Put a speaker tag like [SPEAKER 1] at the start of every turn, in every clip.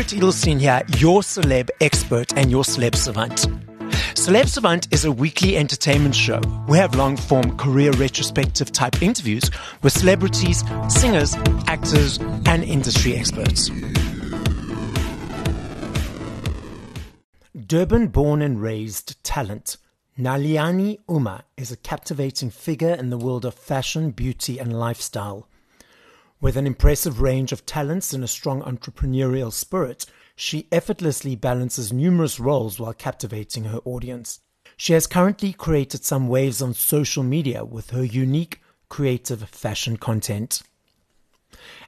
[SPEAKER 1] Gerrit Edelstein here, your celeb expert and your celeb savant. Celeb Savant is a weekly entertainment show. We have long form career retrospective type interviews with celebrities, singers, actors, and industry experts. Durban born and raised talent, Naliyani Uma is a captivating figure in the world of fashion, beauty, and lifestyle. With an impressive range of talents and a strong entrepreneurial spirit, she effortlessly balances numerous roles while captivating her audience. She has currently created some waves on social media with her unique, creative fashion content.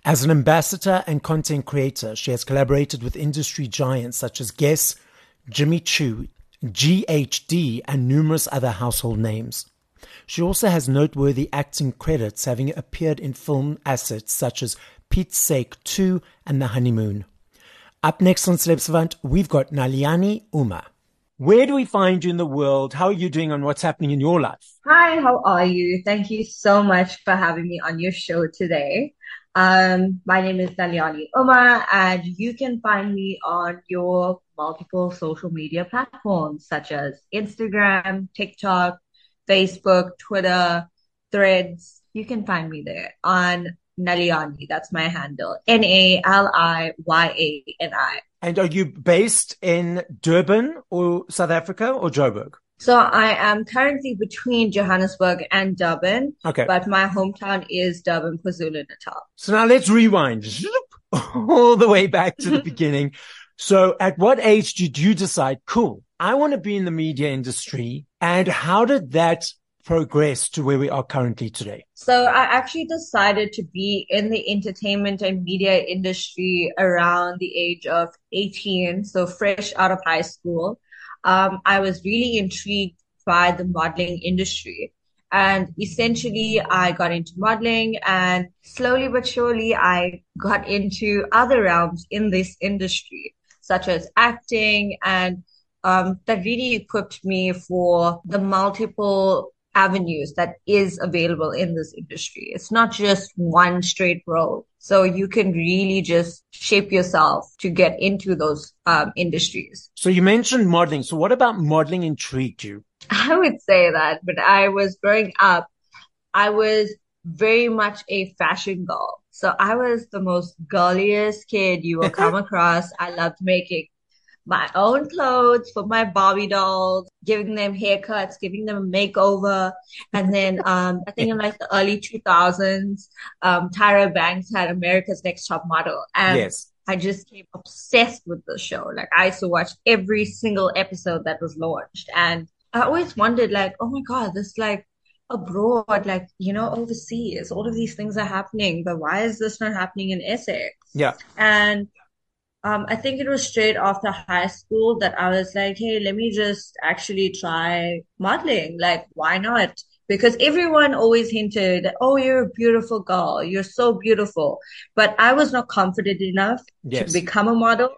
[SPEAKER 1] As an ambassador and content creator, she has collaborated with industry giants such as Guess, Jimmy Choo, GHD, and numerous other household names. She also has noteworthy acting credits, having appeared in film assets such as Pete's Sake 2 and The Honeymoon. Up next on Celeb Savant, we've got Naliyani Uma. Where do we find you in the world? How are you doing and what's happening in your life?
[SPEAKER 2] Hi, how are you? Thank you so much for having me on your show today. Um, my name is Naliyani Uma, and you can find me on your multiple social media platforms such as Instagram, TikTok, Facebook, Twitter, Threads. You can find me there on Naliyani. That's my handle. N A L I Y A N I.
[SPEAKER 1] And are you based in Durban or South Africa or Joburg?
[SPEAKER 2] So I am currently between Johannesburg and Durban.
[SPEAKER 1] Okay.
[SPEAKER 2] But my hometown is Durban, KwaZulu Natal.
[SPEAKER 1] So now let's rewind all the way back to the beginning. So at what age did you decide, cool, I want to be in the media industry? And how did that progress to where we are currently today?
[SPEAKER 2] So I actually decided to be in the entertainment and media industry around the age of 18. So fresh out of high school. Um, I was really intrigued by the modeling industry. And essentially, I got into modeling and slowly but surely, I got into other realms in this industry, such as acting. And um, that really equipped me for the multiple avenues that is available in this industry. It's not just one straight road. So you can really just shape yourself to get into those um, industries.
[SPEAKER 1] So you mentioned modeling. So what about modeling intrigued you?
[SPEAKER 2] I would say that, but I was growing up, I was very much a fashion girl. So I was the most girliest kid you will come across. I loved making my own clothes for my Barbie dolls, giving them haircuts, giving them a makeover. And then, um, I think in like the early 2000s, um, Tyra Banks had America's Next Top Model. And
[SPEAKER 1] yes.
[SPEAKER 2] I just became obsessed with the show. Like I used to watch every single episode that was launched. And I always wondered like, oh my God, this like abroad, like, you know, overseas, all of these things are happening, but why is this not happening in Essex?
[SPEAKER 1] Yeah.
[SPEAKER 2] And um, I think it was straight after high school that I was like, hey, let me just actually try modeling. Like, why not? Because everyone always hinted, oh, you're a beautiful girl. You're so beautiful. But I was not confident enough
[SPEAKER 1] yes.
[SPEAKER 2] to become a model.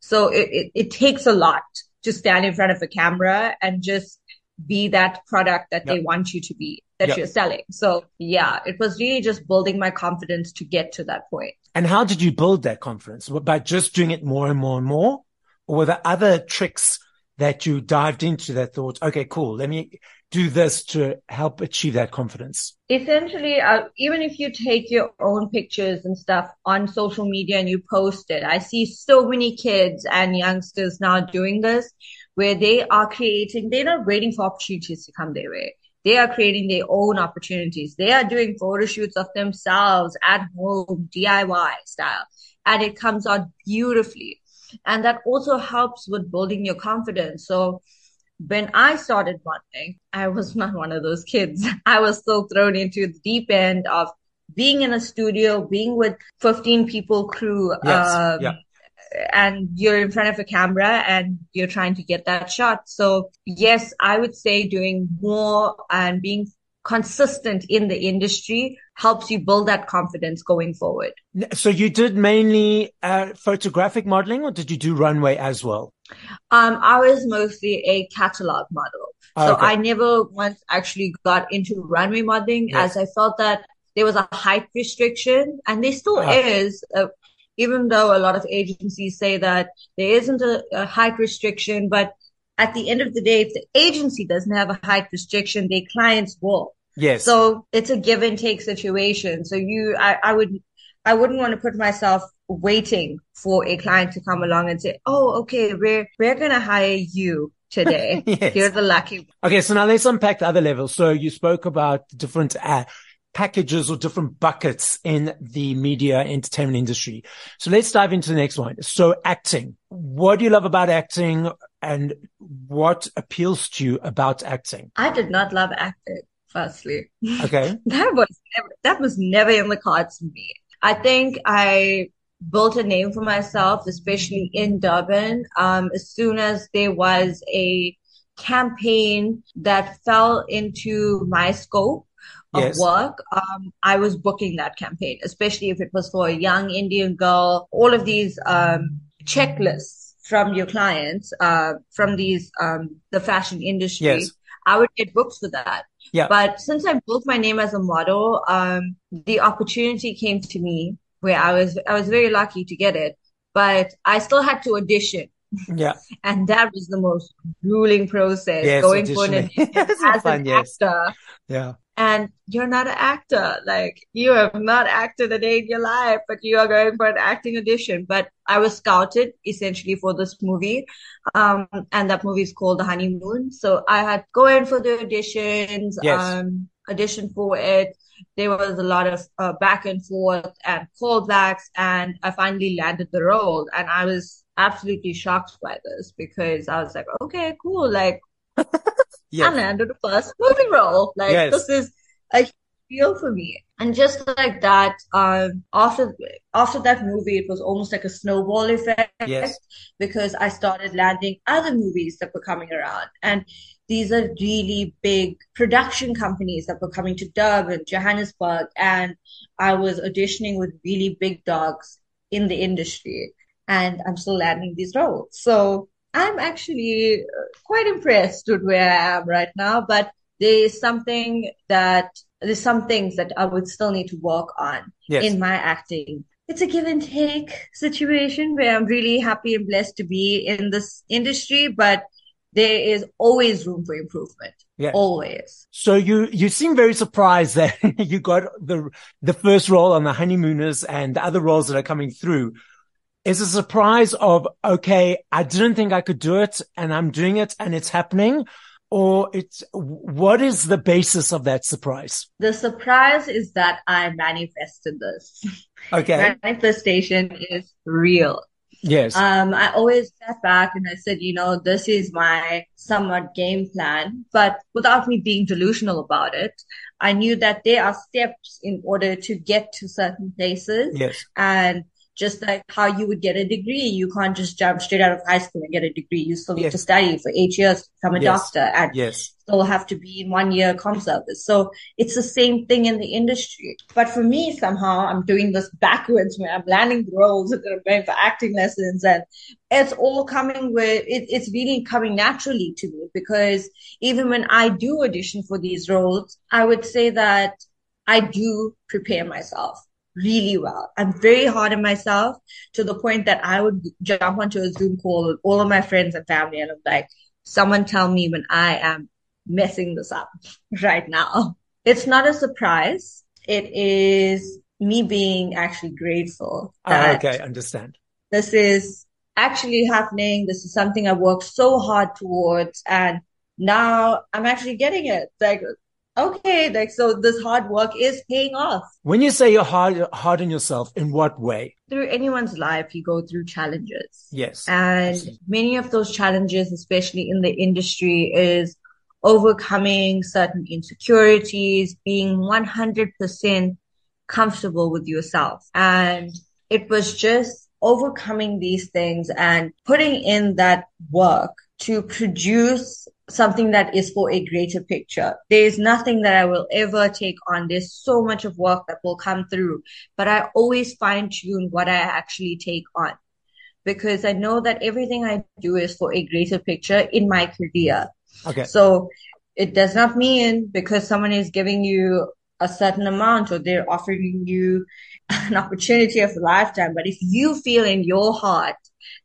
[SPEAKER 2] So it, it, it, takes a lot to stand in front of a camera and just be that product that yep. they want you to be that yep. you're selling. So yeah, it was really just building my confidence to get to that point.
[SPEAKER 1] And how did you build that confidence? By just doing it more and more and more? Or were there other tricks that you dived into that thought, okay, cool, let me do this to help achieve that confidence?
[SPEAKER 2] Essentially, uh, even if you take your own pictures and stuff on social media and you post it, I see so many kids and youngsters now doing this where they are creating, they're not waiting for opportunities to come their way. They are creating their own opportunities. They are doing photo shoots of themselves at home, DIY style, and it comes out beautifully. And that also helps with building your confidence. So when I started modeling, I was not one of those kids. I was still thrown into the deep end of being in a studio, being with 15 people crew,
[SPEAKER 1] yes. um, yeah
[SPEAKER 2] and you're in front of a camera and you're trying to get that shot. So yes, I would say doing more and being consistent in the industry helps you build that confidence going forward.
[SPEAKER 1] So you did mainly uh, photographic modeling or did you do runway as well?
[SPEAKER 2] Um, I was mostly a catalog model. Oh, so okay. I never once actually got into runway modeling yes. as I felt that there was a height restriction and there still uh, is. Uh, even though a lot of agencies say that there isn't a, a height restriction, but at the end of the day, if the agency doesn't have a height restriction, their clients will.
[SPEAKER 1] Yes.
[SPEAKER 2] So it's a give and take situation. So you, I, I would, I wouldn't want to put myself waiting for a client to come along and say, "Oh, okay, we're we're gonna hire you today. yes. You're the lucky."
[SPEAKER 1] Okay, so now let's unpack the other levels. So you spoke about different uh, packages or different buckets in the media entertainment industry. So let's dive into the next one. So acting. What do you love about acting and what appeals to you about acting?
[SPEAKER 2] I did not love acting, firstly.
[SPEAKER 1] Okay.
[SPEAKER 2] that was never, that was never in the cards for me. I think I built a name for myself, especially in Durban. Um, as soon as there was a campaign that fell into my scope of yes. work, um, I was booking that campaign, especially if it was for a young Indian girl. All of these um, checklists from your clients, uh, from these um, the fashion industry, yes. I would get booked for that.
[SPEAKER 1] Yeah.
[SPEAKER 2] But since I built my name as a model, um, the opportunity came to me where I was I was very lucky to get it, but I still had to audition.
[SPEAKER 1] Yeah.
[SPEAKER 2] and that was the most grueling process yes, going for an audition as fun, an yes. actor.
[SPEAKER 1] Yeah.
[SPEAKER 2] And you're not an actor. Like you have not acted a day in your life, but you are going for an acting audition. But I was scouted essentially for this movie. Um, and that movie is called The Honeymoon. So I had go in for the auditions, yes. um, audition for it there was a lot of uh, back and forth and callbacks, and I finally landed the role. And I was absolutely shocked by this because I was like, okay, cool. Like, yes. I landed the first movie role. Like, yes. this is a deal for me. And just like that, um, after after that movie, it was almost like a snowball effect
[SPEAKER 1] yes.
[SPEAKER 2] because I started landing other movies that were coming around, and these are really big production companies that were coming to Durban, Johannesburg, and I was auditioning with really big dogs in the industry, and I'm still landing these roles. So I'm actually uh, quite impressed with where I am right now, but there is something that there's some things that I would still need to work on yes. in my acting. It's a give and take situation where I'm really happy and blessed to be in this industry, but there is always room for improvement. Yeah. Always.
[SPEAKER 1] So you, you seem very surprised that you got the, the first role on the honeymooners and the other roles that are coming through. Is a surprise of, okay, I didn't think I could do it and I'm doing it and it's happening. Or it's, what is the basis of that surprise?
[SPEAKER 2] The surprise is that I manifested this.
[SPEAKER 1] Okay.
[SPEAKER 2] Manifestation is real.
[SPEAKER 1] Yes.
[SPEAKER 2] Um, I always sat back and I said, you know, this is my somewhat game plan, but without me being delusional about it, I knew that there are steps in order to get to certain places.
[SPEAKER 1] Yes.
[SPEAKER 2] And just like how you would get a degree. You can't just jump straight out of high school and get a degree. You still need yes. to study for eight years to become a yes. doctor and
[SPEAKER 1] yes.
[SPEAKER 2] still have to be in one year com service. So it's the same thing in the industry. But for me, somehow I'm doing this backwards where I'm landing the roles and I'm going for acting lessons and it's all coming with, it, it's really coming naturally to me because even when I do audition for these roles, I would say that I do prepare myself really well. I'm very hard on myself to the point that I would jump onto a Zoom call with all of my friends and family and I'm like, someone tell me when I am messing this up right now. It's not a surprise. It is me being actually grateful.
[SPEAKER 1] Oh, okay, understand.
[SPEAKER 2] This is actually happening. This is something I worked so hard towards and now I'm actually getting it. Like okay, like so this hard work is paying off.
[SPEAKER 1] When you say you're hard hard on yourself, in what way?
[SPEAKER 2] Through anyone's life, you go through challenges.
[SPEAKER 1] Yes.
[SPEAKER 2] And many of those challenges, especially in the industry, is overcoming certain insecurities, being 100% comfortable with yourself. And it was just overcoming these things and putting in that work to produce something that is for a greater picture. There is nothing that I will ever take on. There's so much of work that will come through, but I always fine tune what I actually take on because I know that everything I do is for a greater picture in my career.
[SPEAKER 1] Okay.
[SPEAKER 2] So it does not mean because someone is giving you a certain amount or they're offering you an opportunity of a lifetime. But if you feel in your heart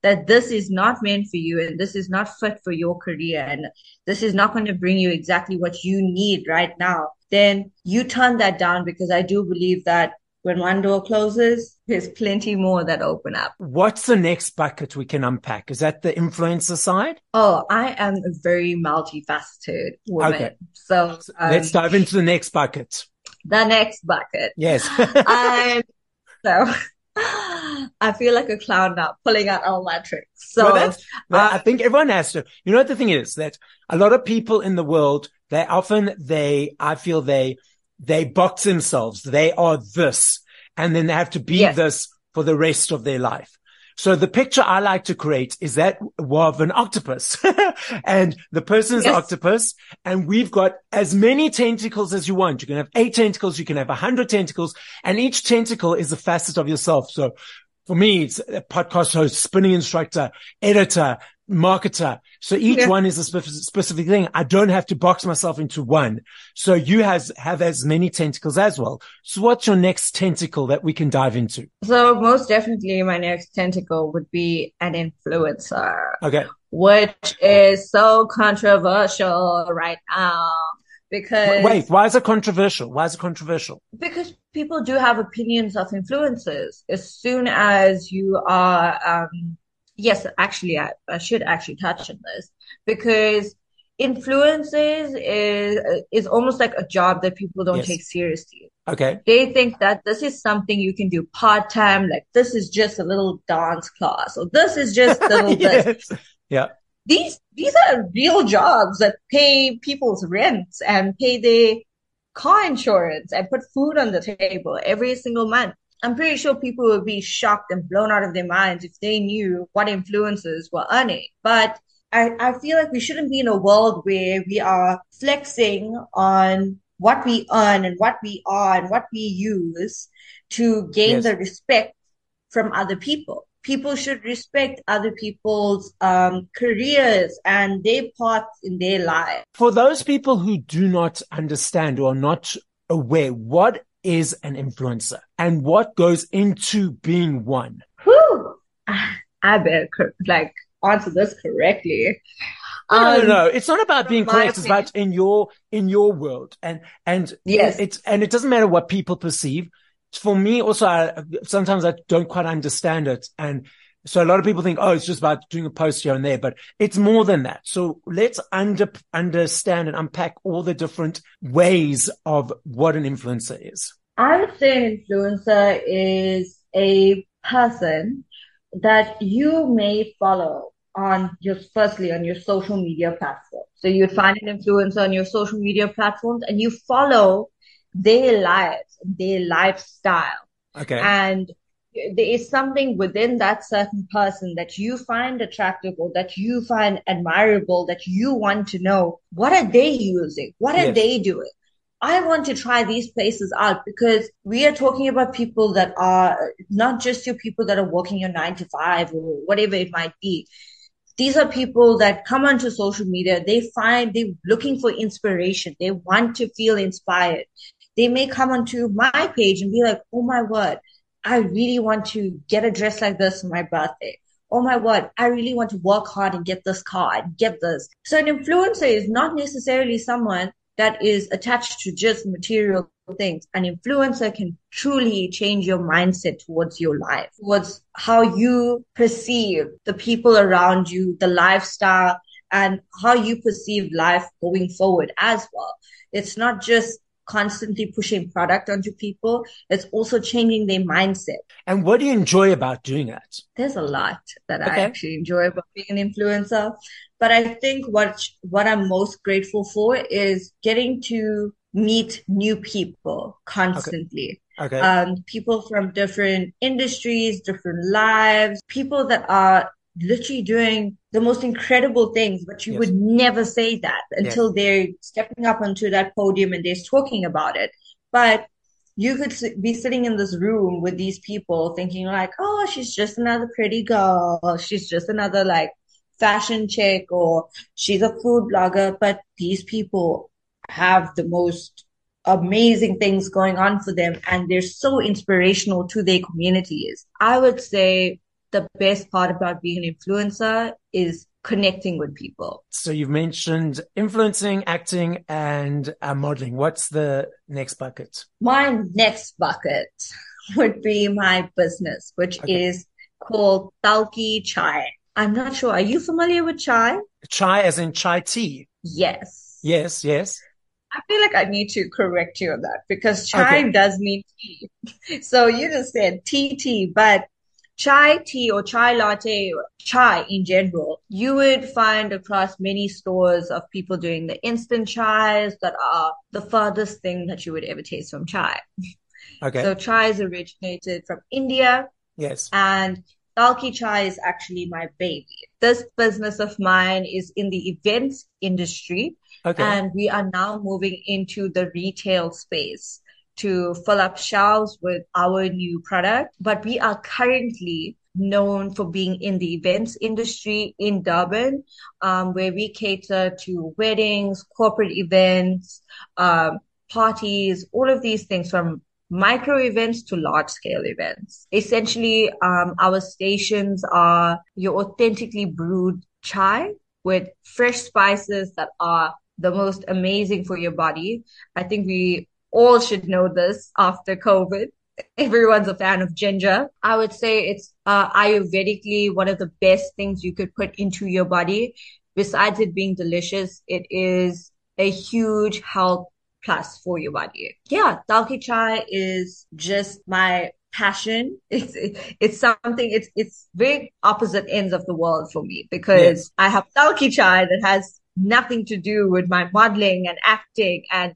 [SPEAKER 2] that this is not meant for you and this is not fit for your career and this is not going to bring you exactly what you need right now, then you turn that down because I do believe that when one door closes, there's plenty more that open up.
[SPEAKER 1] What's the next bucket we can unpack? Is that the influencer side?
[SPEAKER 2] Oh, I am a very multifaceted woman. Okay. So
[SPEAKER 1] um, let's dive into the next bucket.
[SPEAKER 2] The next bucket.
[SPEAKER 1] Yes.
[SPEAKER 2] um, so I feel like a clown now, pulling out all my tricks. So well,
[SPEAKER 1] uh, I think everyone has to. You know what the thing is that a lot of people in the world, they often they, I feel they they box themselves. They are this and then they have to be yes. this for the rest of their life. So the picture I like to create is that of an octopus and the person's yes. octopus and we've got as many tentacles as you want. You can have eight tentacles. You can have a hundred tentacles and each tentacle is a facet of yourself. So for me, it's a podcast host, spinning instructor, editor, marketer. So each yeah. one is a specific thing. I don't have to box myself into one. So you has, have as many tentacles as well. So what's your next tentacle that we can dive into?
[SPEAKER 2] So most definitely my next tentacle would be an influencer.
[SPEAKER 1] Okay.
[SPEAKER 2] Which is so controversial right now because.
[SPEAKER 1] Wait, why is it controversial? Why is it controversial?
[SPEAKER 2] Because people do have opinions of influencers. As soon as you are, um, yes, actually, I, I should actually touch on this because influences is is almost like a job that people don't yes. take seriously.
[SPEAKER 1] Okay.
[SPEAKER 2] They think that this is something you can do part time, like this is just a little dance class, or this is just a little
[SPEAKER 1] yes. this. Yeah.
[SPEAKER 2] These these are real jobs that pay people's rents and pay their car insurance and put food on the table every single month. I'm pretty sure people would be shocked and blown out of their minds if they knew what influencers were earning. But I, I feel like we shouldn't be in a world where we are flexing on what we earn and what we are and what we use to gain yes. the respect from other people. People should respect other people's um, careers and their paths in their life.
[SPEAKER 1] For those people who do not understand or are not aware, what is an influencer and what goes into being one?
[SPEAKER 2] Whew. I better like answer this correctly.
[SPEAKER 1] Um, no, no, no, It's not about being correct. Opinion. It's about in your, in your world. And, and
[SPEAKER 2] yes,
[SPEAKER 1] it's, and it doesn't matter what people perceive. For me, also, I, sometimes I don't quite understand it. And so a lot of people think, oh, it's just about doing a post here and there, but it's more than that. So let's under, understand and unpack all the different ways of what an influencer is.
[SPEAKER 2] I would say an influencer is a person that you may follow on your, firstly on your social media platform. So you'd find an influencer on your social media platforms and you follow their lives, their lifestyle.
[SPEAKER 1] Okay.
[SPEAKER 2] And there is something within that certain person that you find attractive or that you find admirable that you want to know what are they using? What are yes. they doing? I want to try these places out because we are talking about people that are not just your people that are working your nine to five or whatever it might be. These are people that come onto social media. They find they're looking for inspiration. They want to feel inspired. They may come onto my page and be like oh my word I really want to get a dress like this for my birthday. Oh my word, I really want to work hard and get this car and get this. So an influencer is not necessarily someone that is attached to just material things. An influencer can truly change your mindset towards your life, towards how you perceive the people around you, the lifestyle, and how you perceive life going forward as well. It's not just constantly pushing product onto people. It's also changing their mindset.
[SPEAKER 1] And what do you enjoy about doing that?
[SPEAKER 2] There's a lot that okay. I actually enjoy about being an influencer. But I think what, what I'm most grateful for is getting to meet new people constantly.
[SPEAKER 1] Okay. okay.
[SPEAKER 2] Um, people from different industries, different lives, people that are literally doing the most incredible things, but you yes. would never say that until yes. they're stepping up onto that podium and they're talking about it. But you could be sitting in this room with these people thinking like, oh, she's just another pretty girl. She's just another like fashion chick or she's a food blogger. But these people have the most amazing things going on for them and they're so inspirational to their communities. I would say the best part about being an influencer is connecting with people.
[SPEAKER 1] So you've mentioned influencing, acting, and uh, modeling. What's the next bucket?
[SPEAKER 2] My next bucket would be my business, which okay. is called Thalki Chai. I'm not sure. Are you familiar with chai?
[SPEAKER 1] Chai as in chai tea?
[SPEAKER 2] Yes.
[SPEAKER 1] Yes, yes.
[SPEAKER 2] I feel like I need to correct you on that because chai okay. does mean tea. So you just said tea tea, but chai tea or chai latte or chai in general, you would find across many stores of people doing the instant chais that are the farthest thing that you would ever taste from chai.
[SPEAKER 1] Okay.
[SPEAKER 2] So chai is originated from India.
[SPEAKER 1] Yes.
[SPEAKER 2] And Thalki Chai is actually my baby. This business of mine is in the events industry.
[SPEAKER 1] Okay.
[SPEAKER 2] And we are now moving into the retail space to fill up shelves with our new product. But we are currently known for being in the events industry in Durban, um, where we cater to weddings, corporate events, um, parties, all of these things from micro events to large scale events. Essentially, um, our stations are your authentically brewed chai with fresh spices that are the most amazing for your body. I think we all should know this after COVID. Everyone's a fan of ginger. I would say it's uh, Ayurvedically one of the best things you could put into your body. Besides it being delicious, it is a huge health plus for your body. Yeah, Thalki Chai is just my passion. It's it's something. It's it's very opposite ends of the world for me because yes. I have Thalki Chai that has nothing to do with my modeling and acting and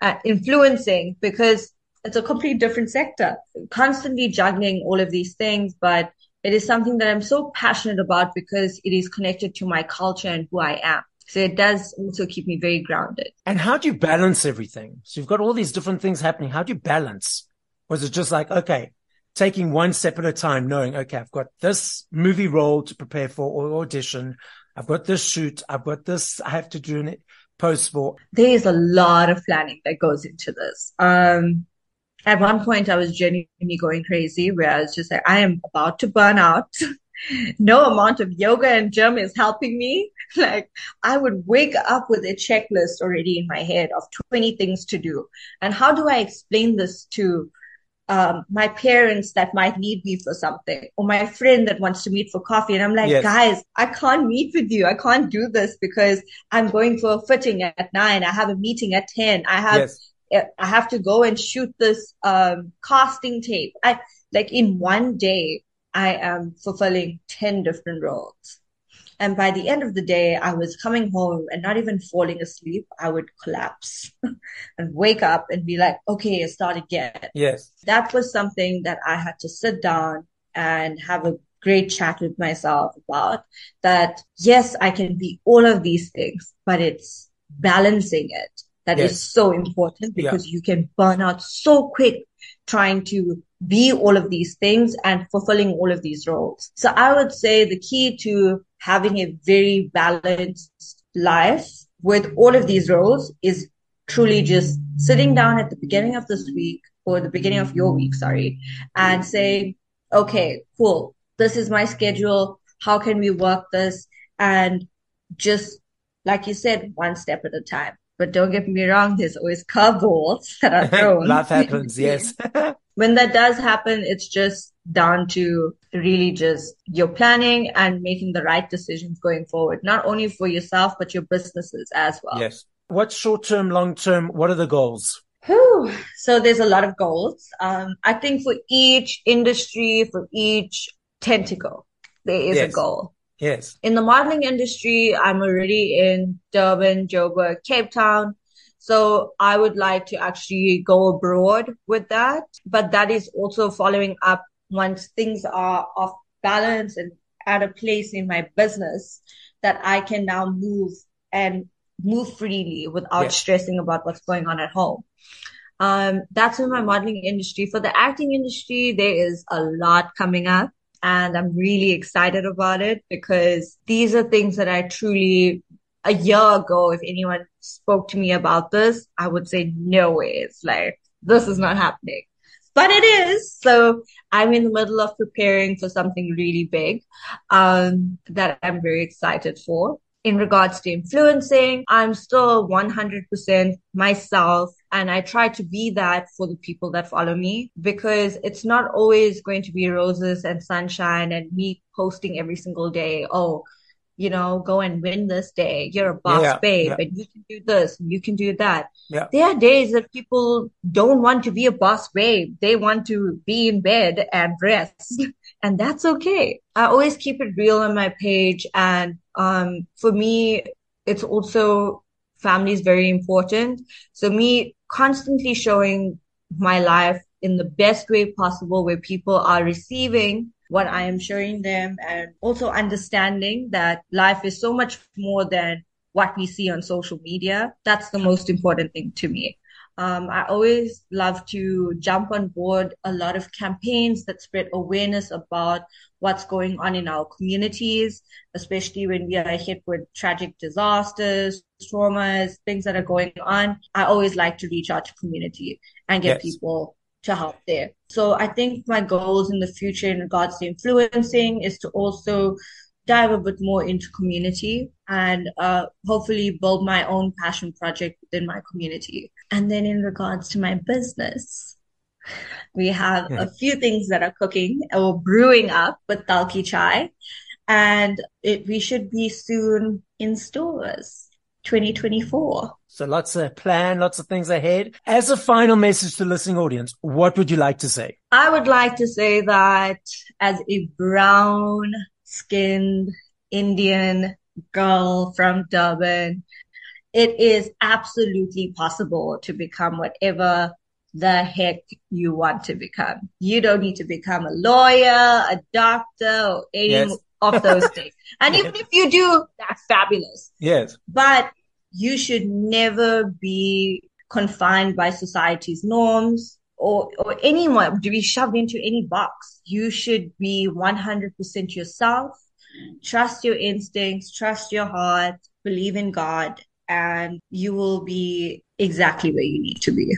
[SPEAKER 2] uh, influencing because it's a completely different sector. Constantly juggling all of these things, but it is something that I'm so passionate about because it is connected to my culture and who I am. So it does also keep me very grounded.
[SPEAKER 1] And how do you balance everything? So you've got all these different things happening. How do you balance? Was it just like, okay, taking one step at a time, knowing, okay, I've got this movie role to prepare for or audition. I've got this shoot. I've got this. I have to do it post for.
[SPEAKER 2] There is a lot of planning that goes into this. Um, at one point I was genuinely going crazy where I was just like, I am about to burn out. no amount of yoga and gym is helping me. Like I would wake up with a checklist already in my head of 20 things to do. And how do I explain this to um, my parents that might need me for something or my friend that wants to meet for coffee. And I'm like, yes. guys, I can't meet with you. I can't do this because I'm going for a fitting at nine. I have a meeting at 10. I have, yes. Eh, I have to go and shoot this, um, casting tape. I like in one day, I am fulfilling 10 different roles. And by the end of the day, I was coming home and not even falling asleep. I would collapse and wake up and be like, okay, start again.
[SPEAKER 1] Yes.
[SPEAKER 2] That was something that I had to sit down and have a great chat with myself about that. Yes, I can be all of these things, but it's balancing it that yes. is so important because yeah. you can burn out so quick trying to be all of these things and fulfilling all of these roles. So I would say the key to having a very balanced life with all of these roles is truly just sitting down at the beginning of this week or the beginning of your week, sorry, and say, okay, cool. This is my schedule. How can we work this? And just like you said, one step at a time. But don't get me wrong, there's always curveballs that are thrown.
[SPEAKER 1] Life happens, yes.
[SPEAKER 2] when that does happen, it's just down to really just your planning and making the right decisions going forward, not only for yourself, but your businesses as well.
[SPEAKER 1] Yes. What's short term, long term? What are the goals?
[SPEAKER 2] Whew. So there's a lot of goals. Um, I think for each industry, for each tentacle, there is yes. a goal.
[SPEAKER 1] Yes.
[SPEAKER 2] In the modeling industry, I'm already in Durban, Joburg, Cape Town. So I would like to actually go abroad with that. But that is also following up once things are off balance and at a place in my business that I can now move and move freely without yeah. stressing about what's going on at home. Um, that's in my modeling industry. For the acting industry, there is a lot coming up and I'm really excited about it because these are things that I truly a year ago, if anyone spoke to me about this, I would say, no way. It's like, this is not happening. But it is. So I'm in the middle of preparing for something really big um, that I'm very excited for. In regards to influencing, I'm still 100% myself. And I try to be that for the people that follow me because it's not always going to be roses and sunshine and me posting every single day. Oh, you know, go and win this day. You're a boss yeah, babe yeah. and you can do this and you can do that.
[SPEAKER 1] Yeah.
[SPEAKER 2] There are days that people don't want to be a boss babe. They want to be in bed and rest and that's okay. I always keep it real on my page. And, um, for me, it's also family is very important. So me constantly showing my life in the best way possible where people are receiving what I am showing them and also understanding that life is so much more than what we see on social media. That's the most important thing to me. Um, I always love to jump on board a lot of campaigns that spread awareness about what's going on in our communities, especially when we are hit with tragic disasters, traumas, things that are going on. I always like to reach out to community and get yes. people to help there. So I think my goals in the future in regards to influencing is to also dive a bit more into community and uh, hopefully build my own passion project within my community. And then in regards to my business, we have yeah. a few things that are cooking or brewing up with Thalki Chai. And it, we should be soon in stores 2024.
[SPEAKER 1] So lots of plan, lots of things ahead. As a final message to listening audience, what would you like to say?
[SPEAKER 2] I would like to say that as a brown skinned Indian girl from Durban, it is absolutely possible to become whatever the heck you want to become. You don't need to become a lawyer, a doctor, or any yes. Of those days. And even if you do, that's fabulous.
[SPEAKER 1] Yes.
[SPEAKER 2] But you should never be confined by society's norms or, or anyone to be shoved into any box. You should be 100% yourself. Trust your instincts, trust your heart, believe in God, and you will be exactly where you need to be.